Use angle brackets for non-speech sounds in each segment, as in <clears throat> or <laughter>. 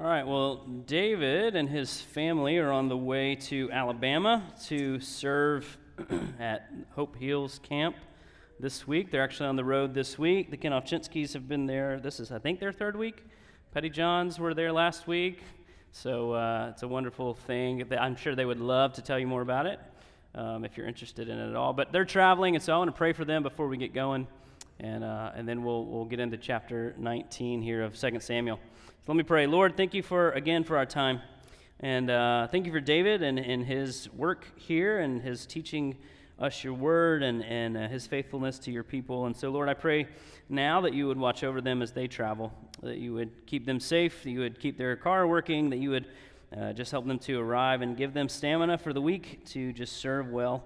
All right, well, David and his family are on the way to Alabama to serve <clears throat> at Hope Hills Camp this week. They're actually on the road this week. The Kenovchinskis have been there. This is, I think, their third week. Petty Johns were there last week. So uh, it's a wonderful thing. I'm sure they would love to tell you more about it um, if you're interested in it at all. But they're traveling, and so I want to pray for them before we get going. And, uh, and then we'll, we'll get into chapter 19 here of 2 Samuel. So let me pray. Lord, thank you for, again, for our time. And uh, thank you for David and, and his work here and his teaching us your word and, and uh, his faithfulness to your people. And so, Lord, I pray now that you would watch over them as they travel, that you would keep them safe, that you would keep their car working, that you would uh, just help them to arrive and give them stamina for the week to just serve well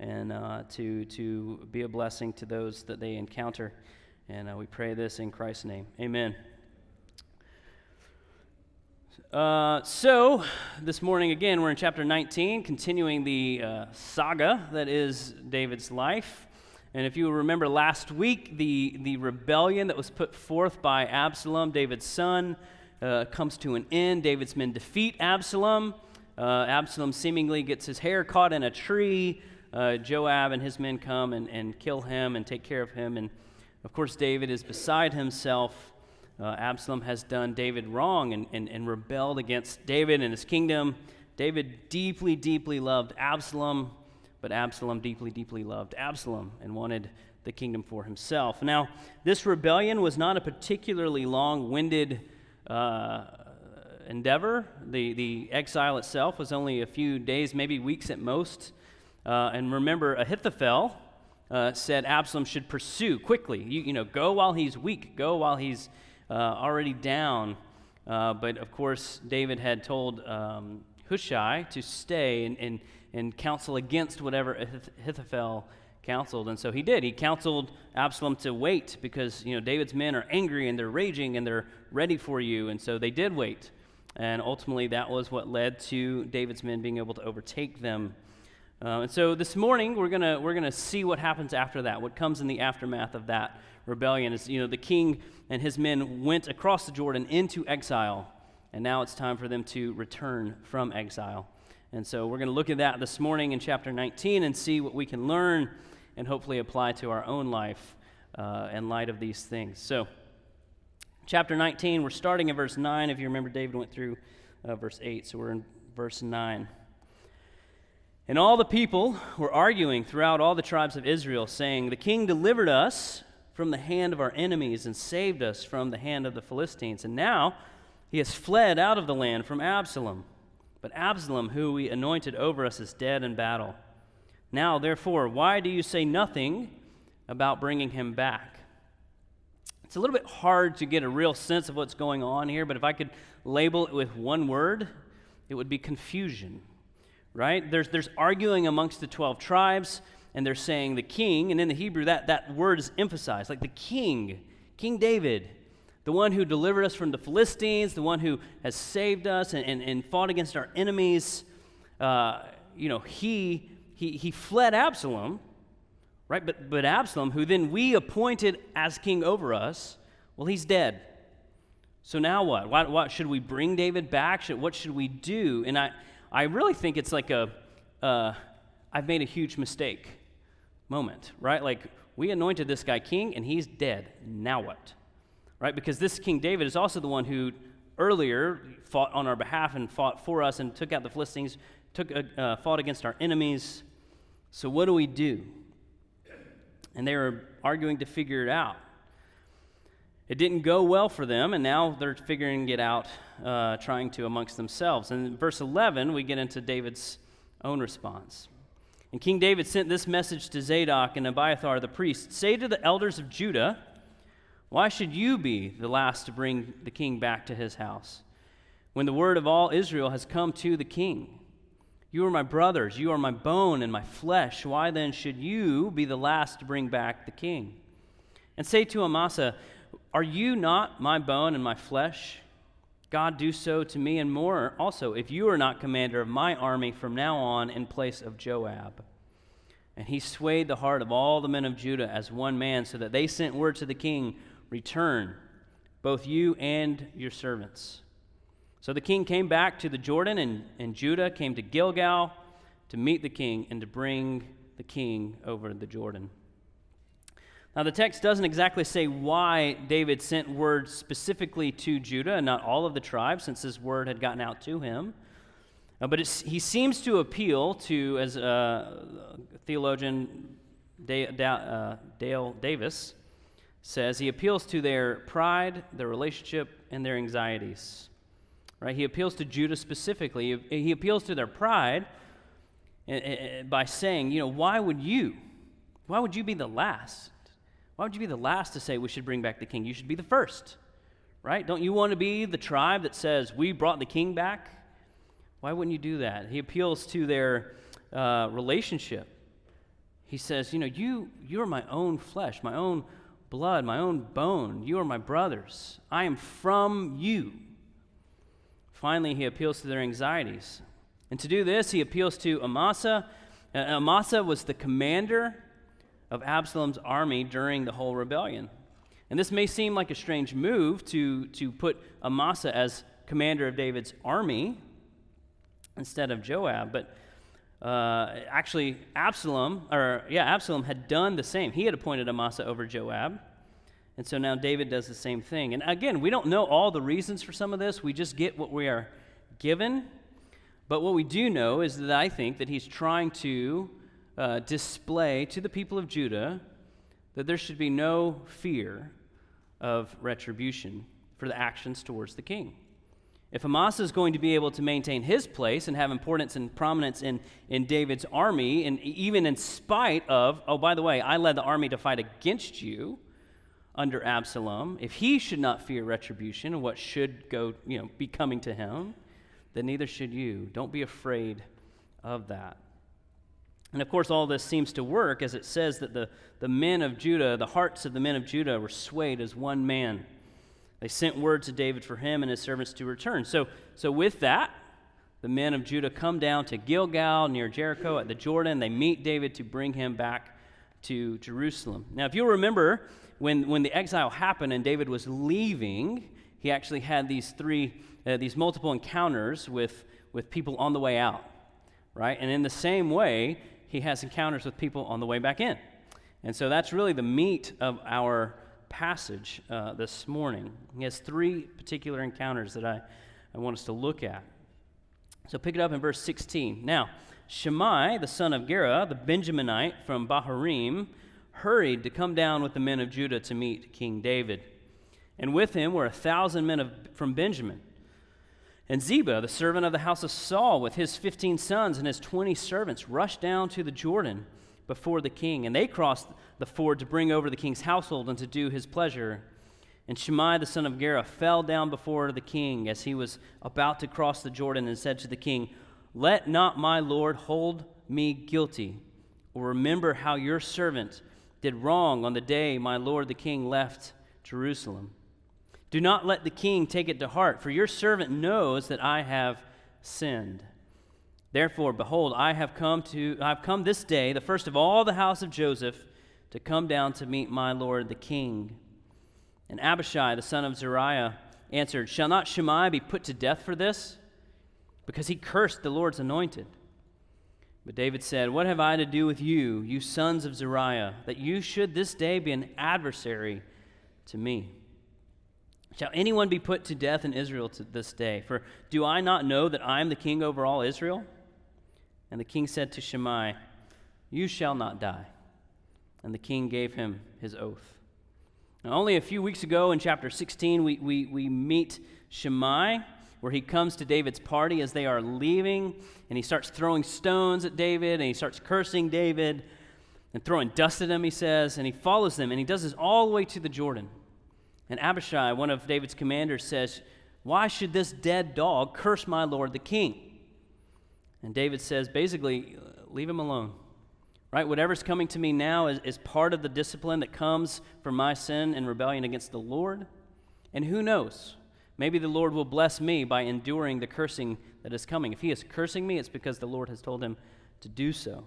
and uh, to, to be a blessing to those that they encounter. And uh, we pray this in Christ's name. Amen. Uh, so, this morning again, we're in chapter 19, continuing the uh, saga that is David's life. And if you remember last week, the, the rebellion that was put forth by Absalom, David's son, uh, comes to an end. David's men defeat Absalom. Uh, Absalom seemingly gets his hair caught in a tree. Uh, Joab and his men come and, and kill him and take care of him. And of course, David is beside himself uh, Absalom has done David wrong and, and, and rebelled against David and his kingdom. David deeply, deeply loved Absalom, but Absalom deeply, deeply loved Absalom and wanted the kingdom for himself. Now, this rebellion was not a particularly long winded uh, endeavor. The, the exile itself was only a few days, maybe weeks at most. Uh, and remember, Ahithophel uh, said Absalom should pursue quickly. You, you know, go while he's weak, go while he's uh, already down. Uh, but of course, David had told um, Hushai to stay and, and, and counsel against whatever Ahithophel counseled. And so he did. He counseled Absalom to wait because, you know, David's men are angry and they're raging and they're ready for you. And so they did wait. And ultimately, that was what led to David's men being able to overtake them. Uh, and so this morning, we're gonna we're gonna see what happens after that, what comes in the aftermath of that rebellion. Is, you know, the king and his men went across the Jordan into exile, and now it's time for them to return from exile. And so we're going to look at that this morning in chapter 19 and see what we can learn and hopefully apply to our own life uh, in light of these things. So, chapter 19, we're starting in verse 9. If you remember, David went through uh, verse 8, so we're in verse 9. And all the people were arguing throughout all the tribes of Israel, saying, The king delivered us from the hand of our enemies and saved us from the hand of the Philistines. And now he has fled out of the land from Absalom. But Absalom, who we anointed over us, is dead in battle. Now, therefore, why do you say nothing about bringing him back? It's a little bit hard to get a real sense of what's going on here, but if I could label it with one word, it would be confusion, right? There's, there's arguing amongst the 12 tribes and they're saying the king, and in the Hebrew, that, that word is emphasized, like the king, King David, the one who delivered us from the Philistines, the one who has saved us and, and, and fought against our enemies. Uh, you know, he, he, he fled Absalom, right? But, but Absalom, who then we appointed as king over us, well, he's dead. So now what? What, what should we bring David back? Should, what should we do? And I, I really think it's like a, uh, I've made a huge mistake moment, right? Like, we anointed this guy king and he's dead. Now what? Right? Because this King David is also the one who earlier fought on our behalf and fought for us and took out the Philistines, took, uh, uh, fought against our enemies. So, what do we do? And they were arguing to figure it out. It didn't go well for them, and now they're figuring it out, uh, trying to amongst themselves. And in verse 11, we get into David's own response. And King David sent this message to Zadok and Abiathar the priests Say to the elders of Judah, Why should you be the last to bring the king back to his house? When the word of all Israel has come to the king, You are my brothers, you are my bone and my flesh. Why then should you be the last to bring back the king? And say to Amasa, Are you not my bone and my flesh? God do so to me and more also, if you are not commander of my army from now on in place of Joab. And he swayed the heart of all the men of Judah as one man, so that they sent word to the king Return, both you and your servants. So the king came back to the Jordan, and, and Judah came to Gilgal to meet the king and to bring the king over the Jordan. Now, the text doesn't exactly say why David sent word specifically to Judah and not all of the tribes, since this word had gotten out to him. Uh, but he seems to appeal to, as uh, theologian da- da- uh, Dale Davis says, he appeals to their pride, their relationship, and their anxieties. Right? He appeals to Judah specifically. He appeals to their pride eh, eh, eh, by saying, you know, why would you? Why would you be the last? Why would you be the last to say we should bring back the king? You should be the first, right? Don't you want to be the tribe that says we brought the king back? Why wouldn't you do that? He appeals to their uh, relationship. He says, you know, you you are my own flesh, my own blood, my own bone. You are my brothers. I am from you. Finally, he appeals to their anxieties. And to do this, he appeals to Amasa. Uh, Amasa was the commander of Absalom's army during the whole rebellion. And this may seem like a strange move to, to put Amasa as commander of David's army instead of Joab, but uh, actually, Absalom, or yeah, Absalom had done the same. He had appointed Amasa over Joab. And so now David does the same thing. And again, we don't know all the reasons for some of this. We just get what we are given. But what we do know is that I think that he's trying to uh, display to the people of Judah that there should be no fear of retribution for the actions towards the king. If Amasa is going to be able to maintain his place and have importance and prominence in, in David's army, and even in spite of, oh, by the way, I led the army to fight against you under Absalom, if he should not fear retribution and what should go, you know, be coming to him, then neither should you. Don't be afraid of that. And of course, all this seems to work as it says that the, the men of Judah, the hearts of the men of Judah, were swayed as one man. They sent word to David for him and his servants to return. So, so with that, the men of Judah come down to Gilgal near Jericho at the Jordan. They meet David to bring him back to Jerusalem. Now, if you'll remember, when, when the exile happened and David was leaving, he actually had these three, uh, these multiple encounters with, with people on the way out, right? And in the same way, he has encounters with people on the way back in. And so that's really the meat of our passage uh, this morning. He has three particular encounters that I, I want us to look at. So pick it up in verse 16. Now, Shimei, the son of Gera, the Benjaminite from Bahurim, hurried to come down with the men of Judah to meet King David. And with him were a thousand men of, from Benjamin and Ziba, the servant of the house of Saul, with his 15 sons and his 20 servants, rushed down to the Jordan before the king. And they crossed the ford to bring over the king's household and to do his pleasure. And Shimei, the son of Gera, fell down before the king as he was about to cross the Jordan and said to the king, Let not my Lord hold me guilty, or remember how your servant did wrong on the day my Lord the king left Jerusalem. Do not let the king take it to heart, for your servant knows that I have sinned. Therefore, behold, I have come to I have come this day, the first of all the house of Joseph, to come down to meet my lord the king. And Abishai, the son of Zeruiah, answered, Shall not Shimei be put to death for this? Because he cursed the Lord's anointed. But David said, What have I to do with you, you sons of Zeruiah, that you should this day be an adversary to me? Shall anyone be put to death in Israel to this day? For do I not know that I am the king over all Israel? And the king said to Shimei, You shall not die. And the king gave him his oath. Now, only a few weeks ago in chapter 16, we, we, we meet Shimei, where he comes to David's party as they are leaving, and he starts throwing stones at David, and he starts cursing David and throwing dust at him, he says, and he follows them, and he does this all the way to the Jordan. And Abishai, one of David's commanders, says, Why should this dead dog curse my lord the king? And David says, basically, leave him alone. Right? Whatever's coming to me now is, is part of the discipline that comes from my sin and rebellion against the Lord. And who knows? Maybe the Lord will bless me by enduring the cursing that is coming. If he is cursing me, it's because the Lord has told him to do so,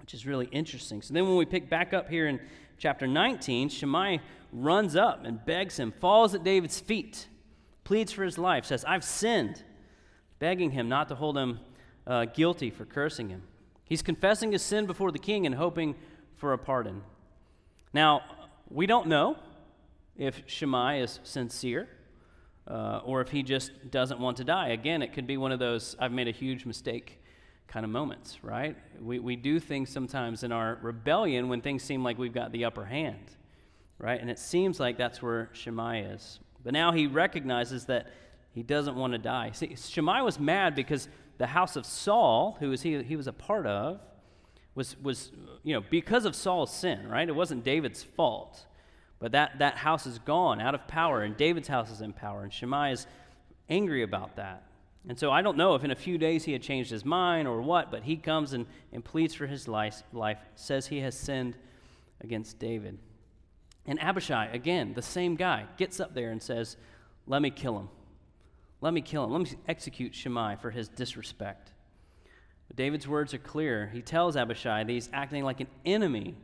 which is really interesting. So then, when we pick back up here in chapter 19, Shimei runs up and begs him, falls at David's feet, pleads for his life, says, I've sinned, begging him not to hold him uh, guilty for cursing him. He's confessing his sin before the king and hoping for a pardon. Now, we don't know if Shimei is sincere uh, or if he just doesn't want to die. Again, it could be one of those I've made a huge mistake kind of moments, right? We, we do things sometimes in our rebellion when things seem like we've got the upper hand, right? And it seems like that's where Shimei is. But now he recognizes that he doesn't want to die. See, Shimei was mad because the house of Saul, who was he, he was a part of, was, was, you know, because of Saul's sin, right? It wasn't David's fault. But that, that house is gone, out of power, and David's house is in power, and Shimei is angry about that. And so I don't know if in a few days he had changed his mind or what, but he comes and, and pleads for his life, life, says he has sinned against David. And Abishai, again, the same guy, gets up there and says, Let me kill him. Let me kill him. Let me execute Shimei for his disrespect. But David's words are clear. He tells Abishai that he's acting like an enemy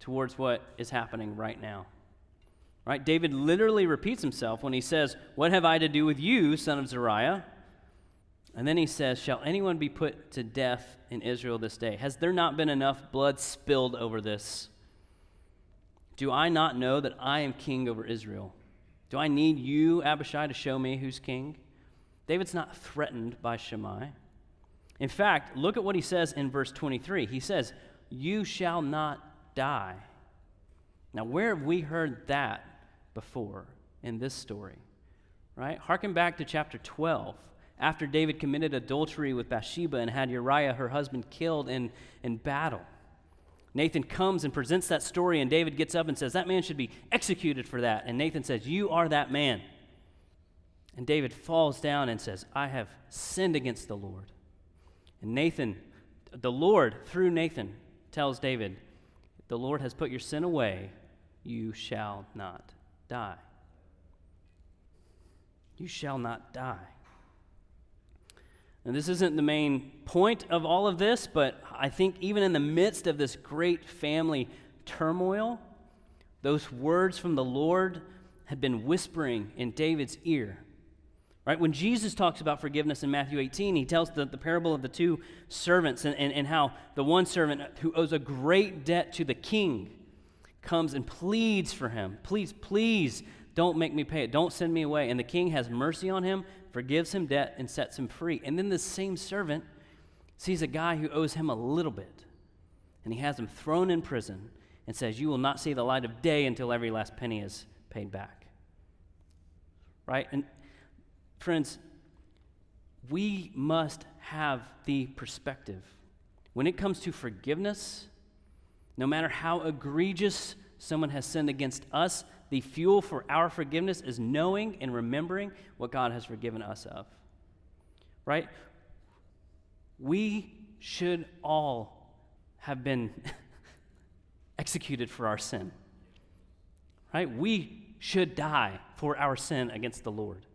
towards what is happening right now. Right? David literally repeats himself when he says, What have I to do with you, son of Zeruiah? And then he says, Shall anyone be put to death in Israel this day? Has there not been enough blood spilled over this? Do I not know that I am king over Israel? Do I need you, Abishai, to show me who's king? David's not threatened by Shimei. In fact, look at what he says in verse 23. He says, You shall not die. Now, where have we heard that before in this story? Right? Harken back to chapter 12. After David committed adultery with Bathsheba and had Uriah, her husband, killed in, in battle. Nathan comes and presents that story, and David gets up and says, That man should be executed for that. And Nathan says, You are that man. And David falls down and says, I have sinned against the Lord. And Nathan, the Lord, through Nathan, tells David, The Lord has put your sin away. You shall not die. You shall not die. And this isn't the main point of all of this, but I think even in the midst of this great family turmoil, those words from the Lord had been whispering in David's ear. Right? When Jesus talks about forgiveness in Matthew 18, he tells the, the parable of the two servants and, and, and how the one servant who owes a great debt to the king comes and pleads for him. Please, please don't make me pay it. Don't send me away. And the king has mercy on him, forgives him debt, and sets him free. And then the same servant sees a guy who owes him a little bit, and he has him thrown in prison and says, You will not see the light of day until every last penny is paid back. Right? And friends, we must have the perspective. When it comes to forgiveness, no matter how egregious someone has sinned against us, the fuel for our forgiveness is knowing and remembering what God has forgiven us of. Right? We should all have been <laughs> executed for our sin. Right? We should die for our sin against the Lord.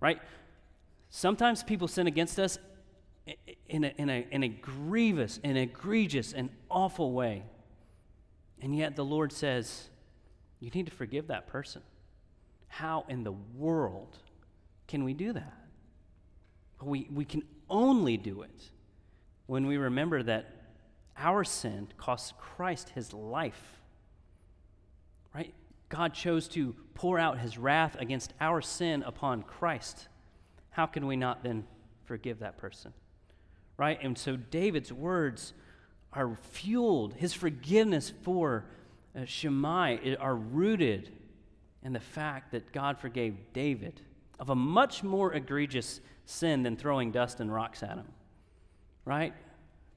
Right? Sometimes people sin against us in a, in a, in a grievous and egregious and awful way. And yet the Lord says, you need to forgive that person. How in the world can we do that? We, we can only do it when we remember that our sin cost Christ his life. Right? God chose to pour out his wrath against our sin upon Christ. How can we not then forgive that person? Right? And so David's words are fueled, his forgiveness for uh, Shimei are rooted in the fact that God forgave David of a much more egregious sin than throwing dust and rocks at him. Right?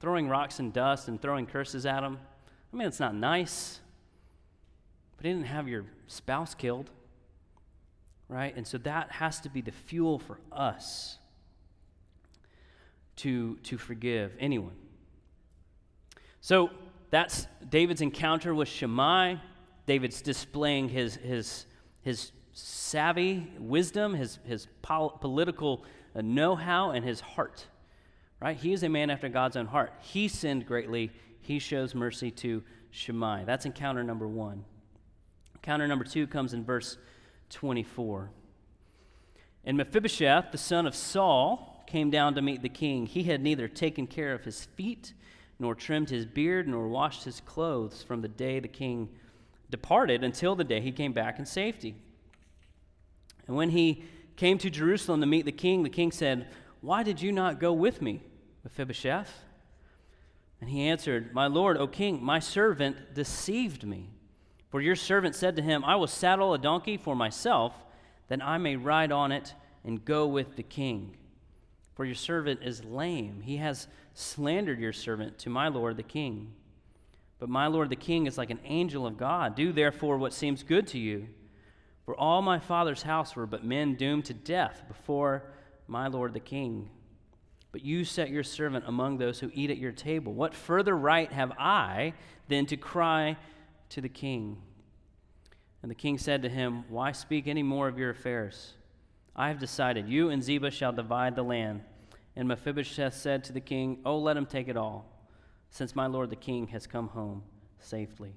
Throwing rocks and dust and throwing curses at him. I mean, it's not nice. But he didn't have your spouse killed. Right? And so that has to be the fuel for us to, to forgive anyone. So that's David's encounter with Shimei. David's displaying his, his, his savvy wisdom, his, his pol- political uh, know how, and his heart. Right? He is a man after God's own heart. He sinned greatly. He shows mercy to Shimei. That's encounter number one. Encounter number two comes in verse 24. And Mephibosheth, the son of Saul, came down to meet the king. He had neither taken care of his feet, nor trimmed his beard, nor washed his clothes from the day the king departed until the day he came back in safety. And when he came to Jerusalem to meet the king, the king said, Why did you not go with me, Mephibosheth? And he answered, My lord, O king, my servant deceived me. For your servant said to him, I will saddle a donkey for myself that I may ride on it and go with the king. For your servant is lame. He has slandered your servant to my lord the king. But my lord the king is like an angel of God. Do therefore what seems good to you. For all my father's house were but men doomed to death before my lord the king. But you set your servant among those who eat at your table. What further right have I than to cry to the king? And the king said to him, Why speak any more of your affairs? I have decided, you and Ziba shall divide the land. And Mephibosheth said to the king, Oh, let him take it all, since my lord the king has come home safely.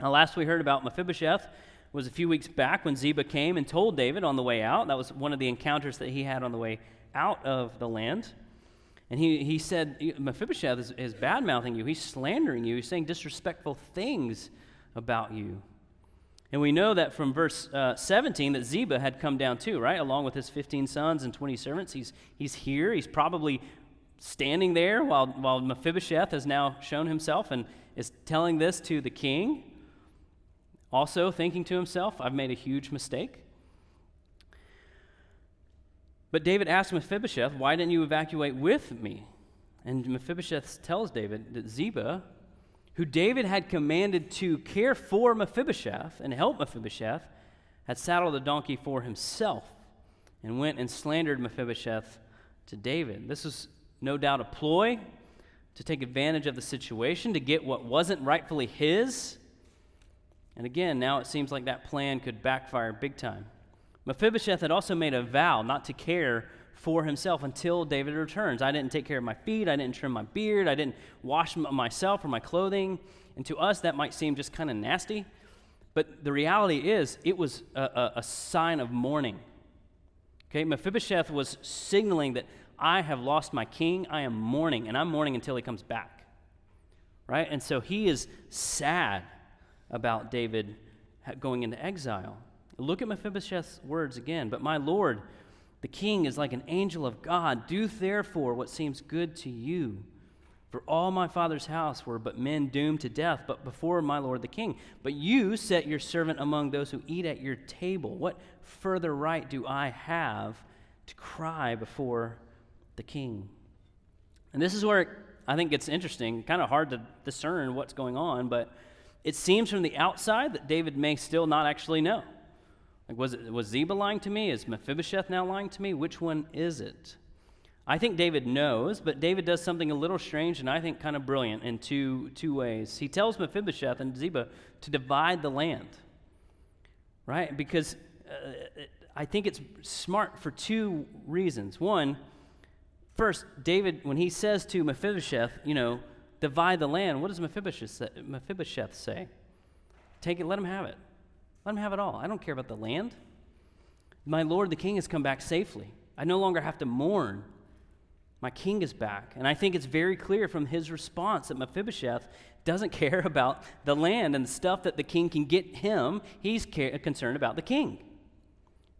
Now, last we heard about Mephibosheth was a few weeks back when Ziba came and told David on the way out. That was one of the encounters that he had on the way out of the land. And he, he said, Mephibosheth is, is bad mouthing you. He's slandering you. He's saying disrespectful things about you. And we know that from verse uh, 17 that Ziba had come down too, right? Along with his 15 sons and 20 servants. He's, he's here. He's probably standing there while, while Mephibosheth has now shown himself and is telling this to the king. Also thinking to himself, I've made a huge mistake. But David asked Mephibosheth, Why didn't you evacuate with me? And Mephibosheth tells David that Ziba who David had commanded to care for Mephibosheth and help Mephibosheth, had saddled a donkey for himself and went and slandered Mephibosheth to David. This was no doubt a ploy to take advantage of the situation, to get what wasn't rightfully his. And again, now it seems like that plan could backfire big time. Mephibosheth had also made a vow not to care for himself until David returns. I didn't take care of my feet. I didn't trim my beard. I didn't wash myself or my clothing. And to us, that might seem just kind of nasty. But the reality is, it was a, a, a sign of mourning. Okay, Mephibosheth was signaling that I have lost my king. I am mourning, and I'm mourning until he comes back. Right? And so he is sad about David going into exile. Look at Mephibosheth's words again. But my Lord, the king is like an angel of God. Do therefore what seems good to you. For all my father's house were but men doomed to death, but before my lord the king. But you set your servant among those who eat at your table. What further right do I have to cry before the king? And this is where it, I think it's interesting, kind of hard to discern what's going on, but it seems from the outside that David may still not actually know. Like, was, it, was Ziba lying to me? Is Mephibosheth now lying to me? Which one is it? I think David knows, but David does something a little strange and I think kind of brilliant in two, two ways. He tells Mephibosheth and Ziba to divide the land, right? Because uh, I think it's smart for two reasons. One, first, David, when he says to Mephibosheth, you know, divide the land, what does Mephibosheth say? Mephibosheth say? Take it, let him have it. Let him have it all. I don't care about the land. My Lord, the king, has come back safely. I no longer have to mourn. My king is back. And I think it's very clear from his response that Mephibosheth doesn't <laughs> care about the land and the stuff that the king can get him. He's concerned about the king.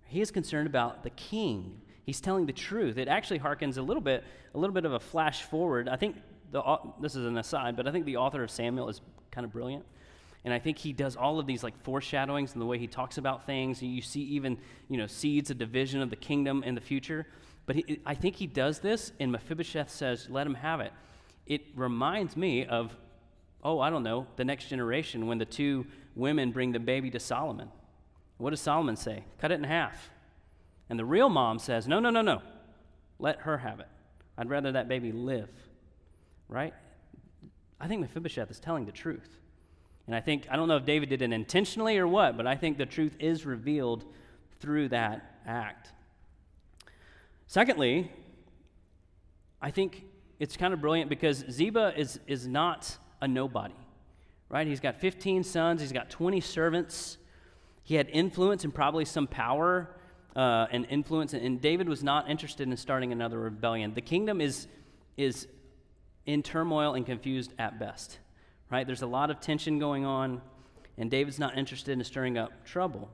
He is concerned about the king. He's telling the truth. It actually harkens a little bit, a little bit of a flash forward. I think the, this is an aside, but I think the author of Samuel is kind of brilliant. And I think he does all of these like foreshadowings in the way he talks about things. You see even, you know, seeds of division of the kingdom in the future. But he, I think he does this, and Mephibosheth says, let him have it. It reminds me of, oh, I don't know, the next generation when the two women bring the baby to Solomon. What does Solomon say? Cut it in half. And the real mom says, no, no, no, no. Let her have it. I'd rather that baby live. Right? I think Mephibosheth is telling the truth. And I think, I don't know if David did it intentionally or what, but I think the truth is revealed through that act. Secondly, I think it's kind of brilliant because Ziba is, is not a nobody, right? He's got 15 sons, he's got 20 servants. He had influence and probably some power uh, and influence, and David was not interested in starting another rebellion. The kingdom is, is in turmoil and confused at best, right? There's a lot of tension going on, and David's not interested in stirring up trouble.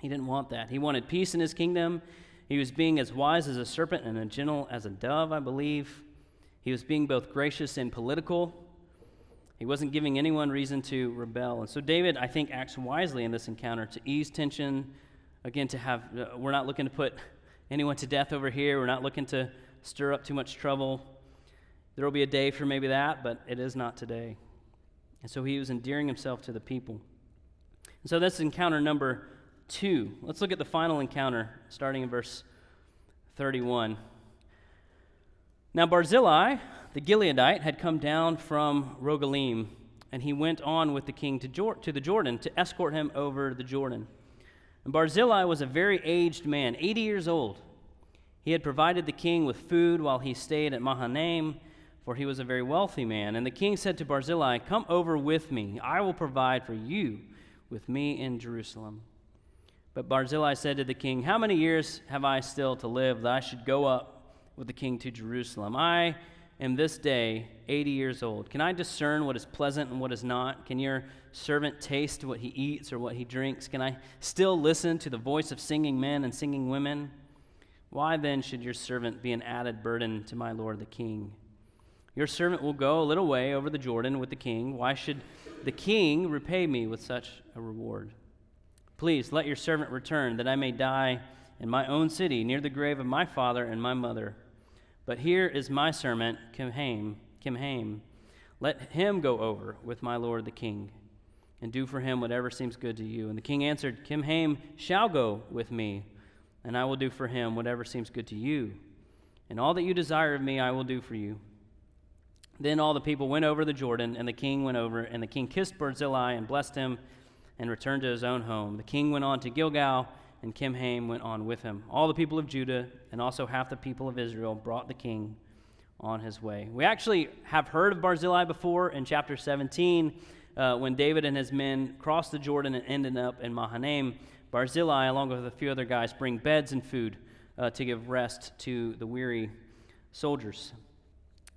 He didn't want that. He wanted peace in his kingdom. He was being as wise as a serpent and as gentle as a dove, I believe. He was being both gracious and political. He wasn't giving anyone reason to rebel. And so David, I think, acts wisely in this encounter to ease tension. Again, to have, uh, we're not looking to put <laughs> anyone to death over here. We're not looking to stir up too much trouble. There will be a day for maybe that, but it is not today. And so he was endearing himself to the people. And so that's encounter number two. Let's look at the final encounter, starting in verse 31. Now, Barzillai, the Gileadite, had come down from Rogelim, and he went on with the king to, Jor- to the Jordan to escort him over the Jordan. And Barzillai was a very aged man, 80 years old. He had provided the king with food while he stayed at Mahanaim, for he was a very wealthy man. And the king said to Barzillai, Come over with me. I will provide for you with me in Jerusalem. But Barzillai said to the king, How many years have I still to live that I should go up with the king to Jerusalem. I am this day 80 years old. Can I discern what is pleasant and what is not? Can your servant taste what he eats or what he drinks? Can I still listen to the voice of singing men and singing women? Why then should your servant be an added burden to my lord the king? Your servant will go a little way over the Jordan with the king. Why should the king repay me with such a reward? Please let your servant return that I may die in my own city near the grave of my father and my mother. But here is my servant, Kimham. Kimham. Let him go over with my lord the king, and do for him whatever seems good to you. And the king answered, Kimham shall go with me, and I will do for him whatever seems good to you. And all that you desire of me, I will do for you. Then all the people went over the Jordan, and the king went over, and the king kissed Barzillai and blessed him, and returned to his own home. The king went on to Gilgal and Kimham went on with him. All the people of Judah and also half the people of Israel brought the king on his way. We actually have heard of Barzillai before in chapter 17 uh, when David and his men crossed the Jordan and ended up in Mahanaim. Barzillai, along with a few other guys, bring beds and food uh, to give rest to the weary soldiers.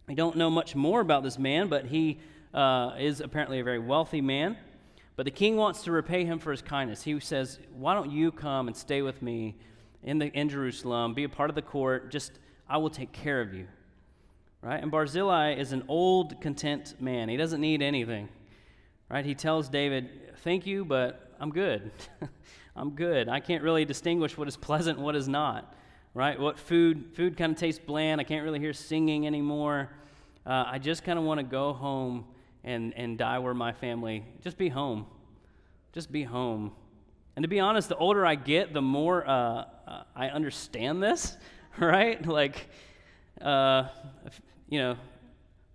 We don't know much more about this man, but he uh, is apparently a very wealthy man. But the king wants to repay him for his kindness. He says, Why don't you come and stay with me in, the, in Jerusalem, be a part of the court? Just, I will take care of you. Right? And Barzillai is an old, content man. He doesn't need anything. Right? He tells David, Thank you, but I'm good. <laughs> I'm good. I can't really distinguish what is pleasant and what is not. Right? What food, food kind of tastes bland. I can't really hear singing anymore. Uh, I just kind of want to go home and, and die where my family, just be home. Just be home. And to be honest, the older I get, the more uh, uh, I understand this, <laughs> right? Like, uh, you know,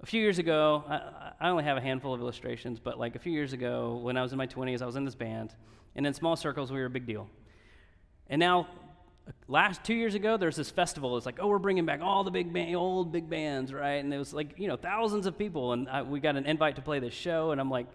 a few years ago, I, I, only have a handful of illustrations, but like a few years ago, when I was in my 20s, I was in this band, and in small circles, we were a big deal. And now last two years ago there's this festival. It's like oh we're bringing back all the big band, old big bands right? And it was like you know thousands of people. And I, we got an invite to play this show and i'm like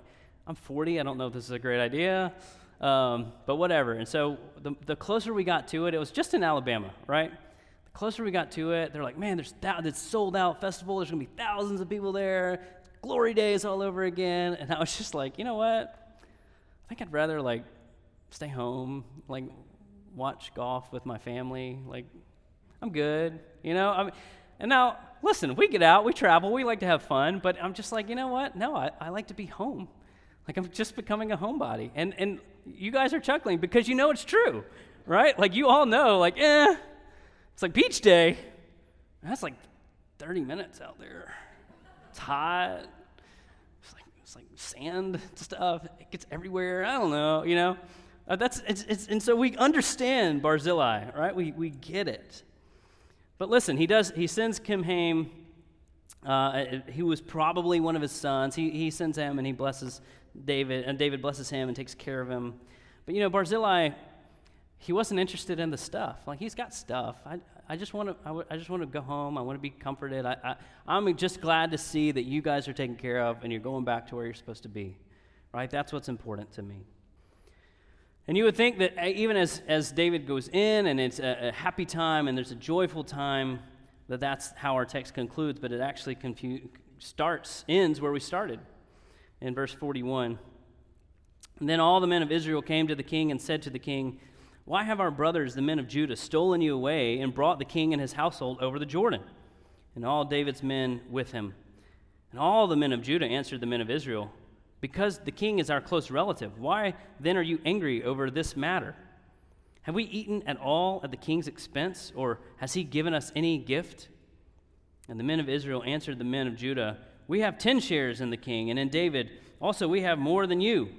i'm 40 i don't know if this is a great idea. Um, but whatever. And so the, the closer we got to it it was just in alabama right? The closer we got to it they're like man there's that it's sold out festival. There's to be thousands of people there. Glory days all over again. And i was just like you know what? I think i'd rather like stay home like watch golf with my family. Like, I'm good, you know? I mean, and now, listen, we get out, we travel, we like to have fun, but I'm just like, you know what? No, I, I like to be home. Like, I'm just becoming a homebody. And, and you guys are chuckling because you know it's true, right? Like, you all know, like, eh, it's like beach day. That's like 30 minutes out there. It's hot. It's like, it's like sand stuff. It gets everywhere. I don't know, you know? Uh, that's, it's, it's, and so we understand Barzillai, right? We, we get it. But listen, he does, he sends Kimham, uh, he was probably one of his sons. He, he sends him and he blesses David, and David blesses him and takes care of him. But you know, Barzillai, he wasn't interested in the stuff. Like he's got stuff. I, I just want to, I, w- I just want to go home. I want to be comforted. I, I, I'm just glad to see that you guys are taken care of and you're going back to where you're supposed to be. Right? That's what's important to me. And you would think that uh, even as, as David goes in and it's a, a happy time and there's a joyful time, that that's how our text concludes, but it actually confu- starts, ends where we started in verse 41. And then all the men of Israel came to the king and said to the king, Why have our brothers, the men of Judah, stolen you away and brought the king and his household over the Jordan? And all David's men with him. And all the men of Judah answered the men of Israel, Because the king is our close relative, why then are you angry over this matter? Have we eaten at all at the king's expense, or has he given us any gift? And the men of Israel answered the men of Judah, We have ten shares in the king, and in David also we have more than you.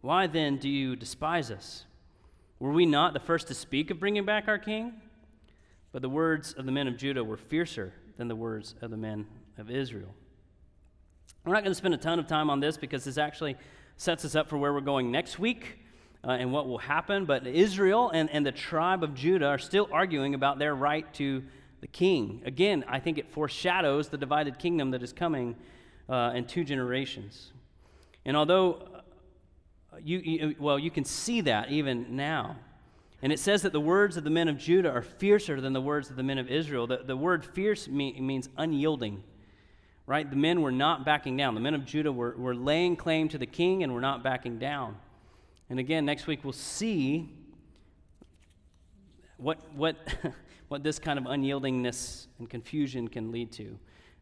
Why then do you despise us? Were we not the first to speak of bringing back our king? But the words of the men of Judah were fiercer than the words of the men of Israel. We're not going to spend a ton of time on this because this actually sets us up for where we're going next week uh, and what will happen. But Israel and, and the tribe of Judah are still arguing about their right to the king. Again, I think it foreshadows the divided kingdom that is coming uh, in two generations. And although you, you, well, you can see that even now. And it says that the words of the men of Judah are fiercer than the words of the men of Israel. The, the word fierce means unyielding, right? The men were not backing down. The men of Judah were, were laying claim to the king and were not backing down. And again, next week we'll see what, what, <laughs> what this kind of unyieldingness and confusion can lead to.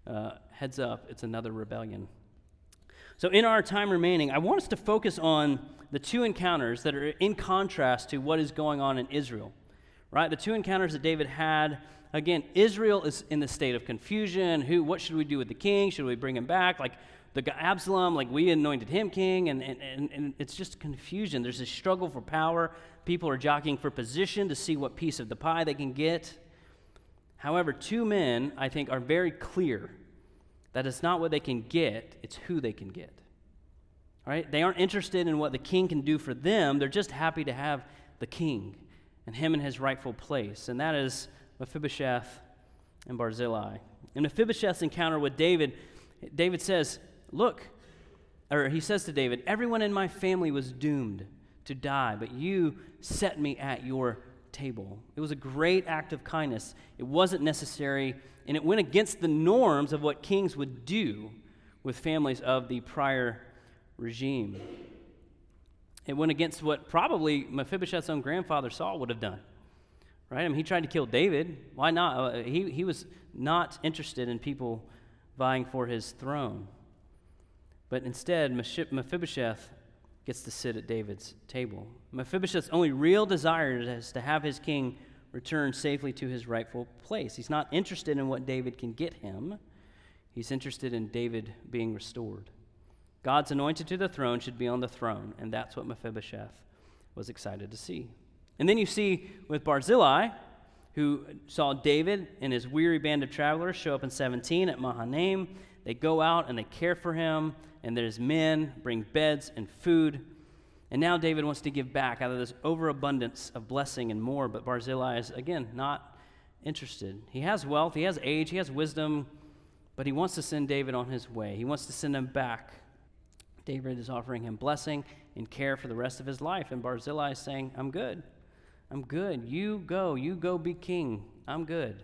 Uh, heads up, it's another rebellion. So, in our time remaining, I want us to focus on the two encounters that are in contrast to what is going on in Israel. Right? The two encounters that David had. Again, Israel is in the state of confusion. Who, what should we do with the king? Should we bring him back? Like the Absalom, like we anointed him king, and, and, and, and it's just confusion. There's a struggle for power. People are jockeying for position to see what piece of the pie they can get. However, two men, I think, are very clear that it's not what they can get, it's who they can get. All right? They aren't interested in what the king can do for them, they're just happy to have the king and him in his rightful place. And that is Mephibosheth and Barzillai. In Mephibosheth's encounter with David, David says, Look, or he says to David, Everyone in my family was doomed to die, but you set me at your table. It was a great act of kindness. It wasn't necessary and it went against the norms of what kings would do with families of the prior regime. It went against what probably Mephibosheth's own grandfather Saul would have done. Right? I mean, he tried to kill David. Why not? Uh, he, he was not interested in people vying for his throne. But instead, Mephibosheth gets to sit at David's table. Mephibosheth's only real desire is to have his king return safely to his rightful place. He's not interested in what David can get him, he's interested in David being restored. God's anointed to the throne should be on the throne, and that's what Mephibosheth was excited to see. And then you see with Barzillai, who saw David and his weary band of travelers show up in 17 at Mahanaim. They go out and they care for him, and there's men bring beds and food. And now David wants to give back out of this overabundance of blessing and more, but Barzillai is, again, not interested. He has wealth, he has age, he has wisdom, but he wants to send David on his way. He wants to send him back. David is offering him blessing and care for the rest of his life, and Barzillai is saying, I'm good. I'm good. You go. You go be king. I'm good.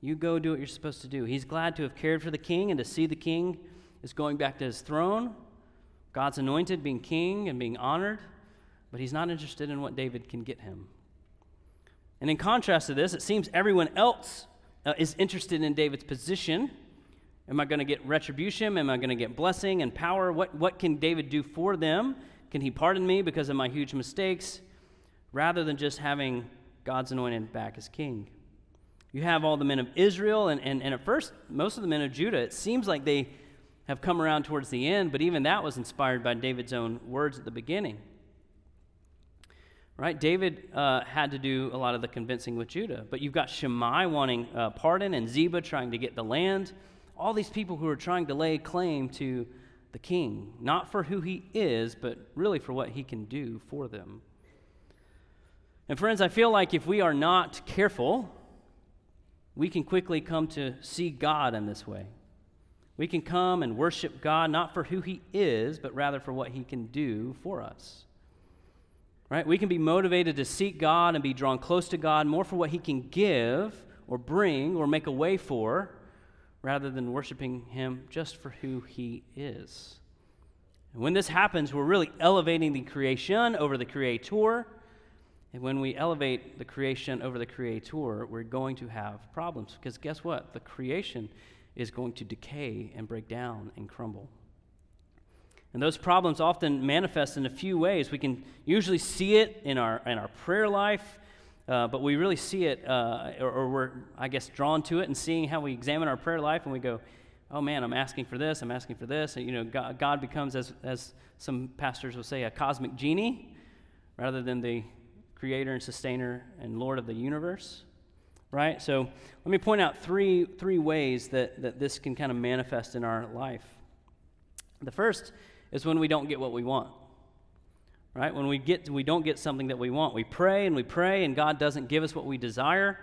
You go do what you're supposed to do. He's glad to have cared for the king and to see the king is going back to his throne God's anointed being king and being honored, but he's not interested in what David can get him. And in contrast to this, it seems everyone else uh, is interested in David's position. Am I going to get retribution? Am I going to get blessing and power? What, what can David do for them? Can he pardon me because of my huge mistakes? Rather than just having God's anointed back as king. You have all the men of Israel, and, and, and at first, most of the men of Judah, it seems like they have come around towards the end, but even that was inspired by David's own words at the beginning. Right? David uh, had to do a lot of the convincing with Judah, but you've got Shimei wanting uh, pardon and Ziba trying to get the land. All these people who are trying to lay claim to the king, not for who he is, but really for what he can do for them. And friends, I feel like if we are not careful, we can quickly come to see God in this way. We can come and worship God not for who He is, but rather for what He can do for us. Right? We can be motivated to seek God and be drawn close to God more for what He can give or bring or make a way for rather than worshiping Him just for who He is. And when this happens, we're really elevating the creation over the creator. And when we elevate the creation over the creator, we're going to have problems because guess what? The creation is going to decay and break down and crumble. And those problems often manifest in a few ways. We can usually see it in our, in our prayer life, uh, but we really see it, uh, or, or, we're, I guess, drawn to it and seeing how we examine our prayer life and we go, oh man, I'm asking for this, I'm asking for this. And, you know, God, God becomes, as, as some pastors will say, a cosmic genie rather than the creator and sustainer and Lord of the universe right? So let me point out three, three ways that, that this can kind of manifest in our life. The first is when we don't get what we want. Right? When we get we don't get something that we want. We pray and we pray and God doesn't give us what we desire.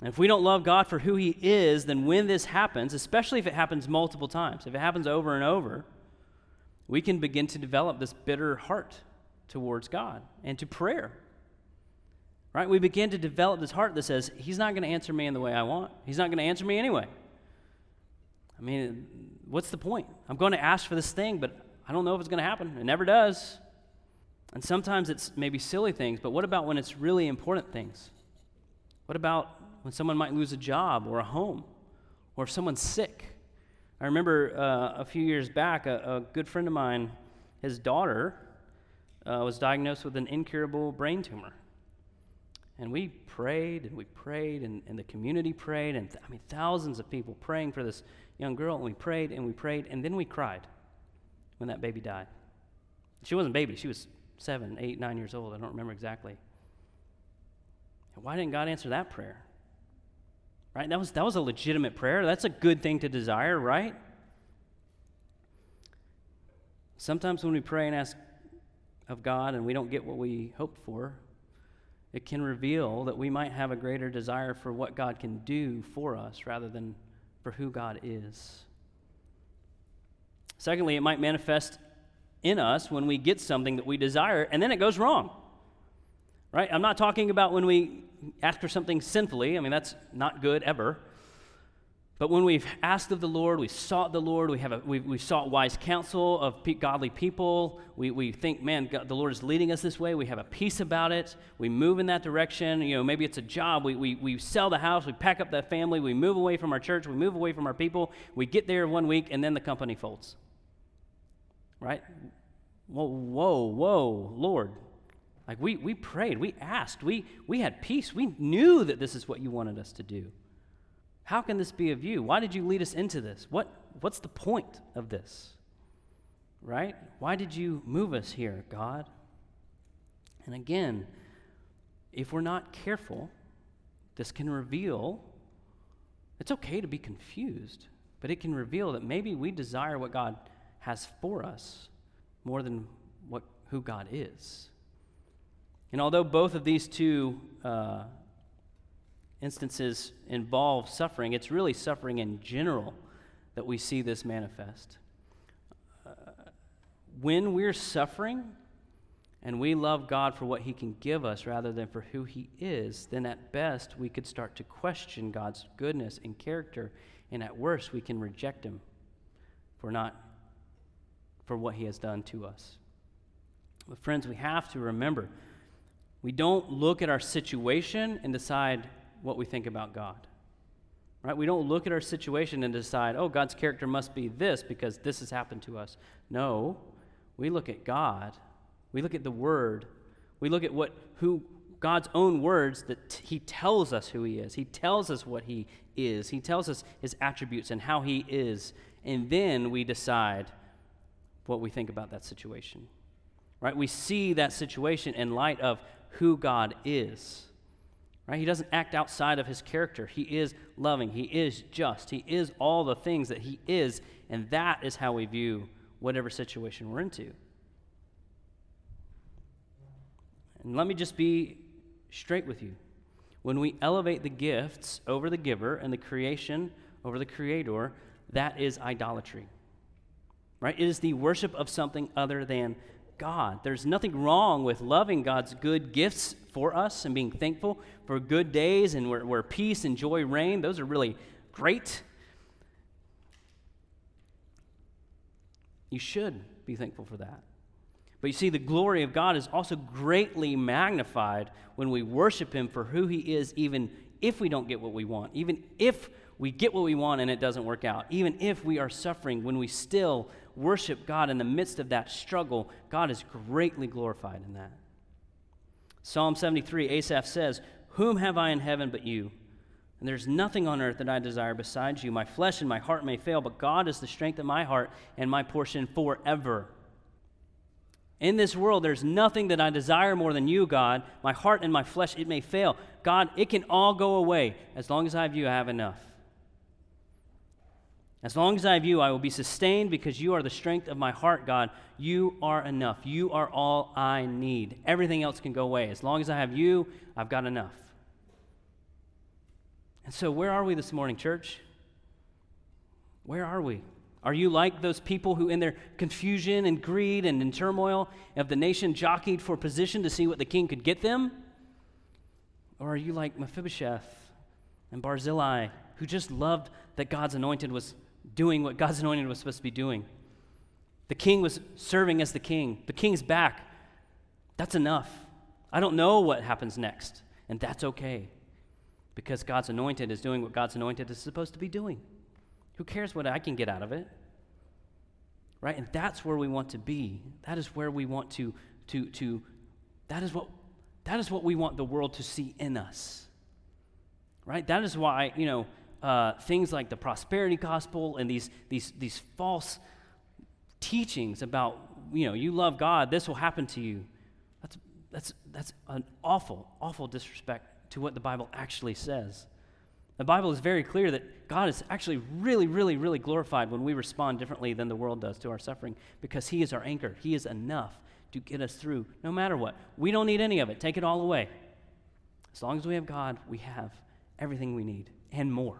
And if we don't love God for who he is, then when this happens, especially if it happens multiple times, if it happens over and over, we can begin to develop this bitter heart towards God and to prayer. Right? We begin to develop this heart that says, He's not going to answer me in the way I want. He's not going to answer me anyway. I mean, what's the point? I'm going to ask for this thing, but I don't know if it's going to happen. It never does. And sometimes it's maybe silly things, but what about when it's really important things? What about when someone might lose a job or a home, or if someone's sick? I remember uh, a few years back, a, a, good friend of mine, his daughter, uh, was diagnosed with an incurable brain tumor. And we prayed and we prayed, and, and the community prayed, and th- I mean, thousands of people praying for this young girl. And we prayed and we prayed, and then we cried when that baby died. She wasn't a baby, she was seven, eight, nine years old. I don't remember exactly. And why didn't God answer that prayer? Right? That was, that was a legitimate prayer. That's a good thing to desire, right? Sometimes when we pray and ask of God and we don't get what we hoped for, it can reveal that we might have a greater desire for what God can do for us rather than for who God is. Secondly, it might manifest in us when we get something that we desire and then it goes wrong. Right? I'm not talking about when we ask for something sinfully. I mean, that's not good ever. But when we've asked of the Lord, we sought the Lord, we have a, we, we sought wise counsel of pe- godly people, we, we think, man, God, the Lord is leading us this way, we have a peace about it, we move in that direction. You know, maybe it's a job, we, we, we sell the house, we pack up that family, we move away from our church, we move away from our people, we get there one week, and then the company folds. Right? Whoa, whoa, whoa, Lord. Like we, we prayed, we asked, we, we had peace, we knew that this is what you wanted us to do. How can this be of you? Why did you lead us into this? What, what's the point of this? Right? Why did you move us here, God? And again, if we're not careful, this can reveal it's okay to be confused, but it can reveal that maybe we desire what God has for us more than what, who God is. And although both of these two uh, instances involve suffering, it's really suffering in general that we see this manifest. Uh, when we're suffering and we love God for what He can give us rather than for who He is, then at best we could start to question God's goodness and character, and at worst we can reject Him for not for what He has done to us. But friends, we have to remember we don't look at our situation and decide what we think about God. Right? We don't look at our situation and decide, oh, God's character must be this because this has happened to us. No, we look at God. We look at the Word. We look at what who God's own words that t- He tells us who He is. He tells us what He is. He tells us His attributes and how He is. And then we decide what we think about that situation. Right? We see that situation in light of who God is. Right? He doesn't act outside of his character. He is loving. He is just. He is all the things that he is, and that is how we view whatever situation we're into. And let me just be straight with you. When we elevate the gifts over the giver and the creation over the creator, that is idolatry. Right? It is the worship of something other than God. There's nothing wrong with loving God's good gifts for us and being thankful for good days and where, where peace and joy reign. Those are really great. You should be thankful for that. But you see, the glory of God is also greatly magnified when we worship Him for who He is, even if we don't get what we want, even if we get what we want and it doesn't work out, even if we are suffering, when we still worship God in the midst of that struggle, God is greatly glorified in that. Psalm 73, Asaph says, Whom have I in heaven but you? And there's nothing on earth that I desire besides you. My flesh and my heart may fail, but God is the strength of my heart and my portion forever. In this world, there's nothing that I desire more than you, God. My heart and my flesh, it may fail. God, it can all go away. As long as I have you, I have enough. As long as I have you, I will be sustained because you are the strength of my heart, God. You are enough. You are all I need. Everything else can go away. As long as I have you, I've got enough. And so, where are we this morning, church? Where are we? Are you like those people who, in their confusion and greed and in turmoil of the nation, jockeyed for position to see what the king could get them? Or are you like Mephibosheth and Barzillai, who just loved that God's anointed was doing what God's anointed was supposed to be doing. The king was serving as the king. The king's back. That's enough. I don't know what happens next, and that's okay because God's anointed is doing what God's anointed is supposed to be doing. Who cares what I can get out of it? Right? And that's where we want to be. That is where we want to to to that is what that is what we want the world to see in us. Right? That is why, you know, uh, things like the prosperity gospel and these, these, these false teachings about, you know, you love God, this will happen to you. That's, that's, that's an awful, awful disrespect to what the Bible actually says. The Bible is very clear that God is actually really, really, really glorified when we respond differently than the world does to our suffering because He is our anchor. He is enough to get us through no matter what. We don't need any of it. Take it all away. As long as we have God, we have everything we need and more.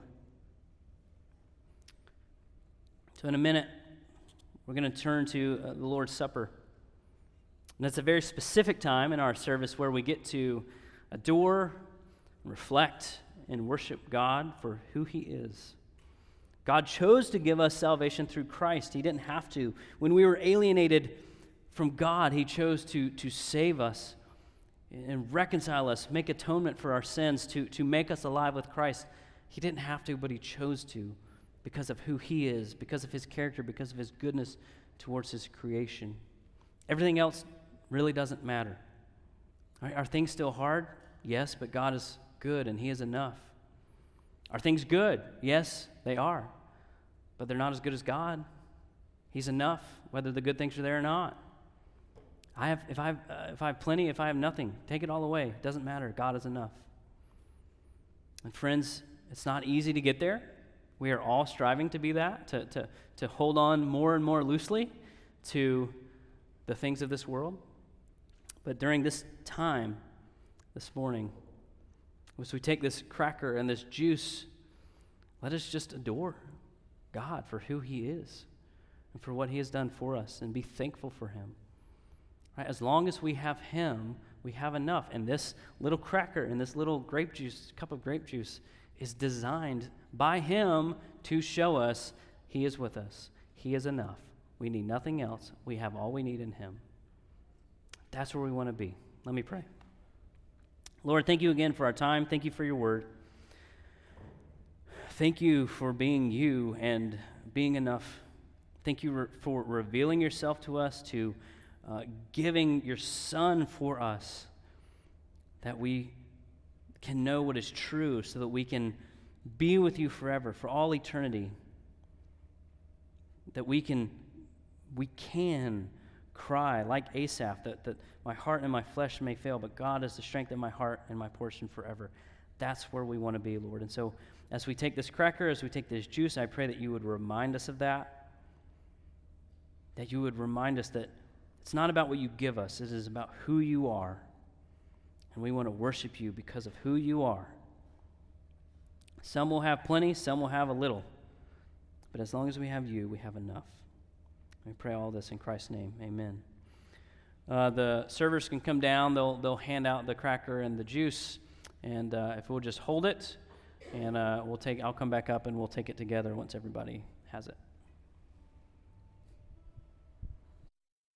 So, in a minute, we're going to turn to uh, the Lord's Supper. And it's a very specific time in our service where we get to adore, reflect, and worship God for who He is. God chose to give us salvation through Christ. He didn't have to. When we were alienated from God, He chose to, to save us and reconcile us, make atonement for our sins, to, to make us alive with Christ. He didn't have to, but He chose to because of who He is, because of His character, because of His goodness towards His creation. Everything else really doesn't matter. Right? Are things still hard? Yes, but God is good and He is enough. Are things good? Yes, they are. But they're not as good as God. He's enough, whether the good things are there or not. I have, if, I have, uh, if I have plenty, if I have nothing, take it all away. It doesn't matter. God is enough. And friends, it's not easy to get there. We are all striving to be that, to, to, to hold on more and more loosely to the things of this world. But during this time, this morning, as we take this cracker and this juice, let us just adore God for who He is and for what He has done for us and be thankful for Him. Right? As long as we have Him, we have enough. And this little cracker and this little grape juice, cup of grape juice, is designed by Him to show us He is with us. He is enough. We need nothing else. We have all we need in Him. That's where we want to be. Let me pray. Lord, thank you again for our time. Thank you for your word. Thank you for being you and being enough. Thank you for revealing yourself to us, to uh, giving your Son for us, that we can know what is true so that we can be with you forever, for all eternity. That we can, we can cry like Asaph, that, that my heart and my flesh may fail, but God is the strength of my heart and my portion forever. That's where we want to be, Lord. And so, as we take this cracker, as we take this juice, I pray that you would remind us of that. That you would remind us that it's not about what you give us, it is about who you are. And we want to worship you because of who you are. Some will have plenty, some will have a little. But as long as we have you, we have enough. We pray all this in Christ's name. Amen. uh, the servers can come down. They'll, they'll hand out the cracker and the juice. And uh, if we'll just hold it, and uh, we'll take, I'll come back up and we'll take it together once everybody has it.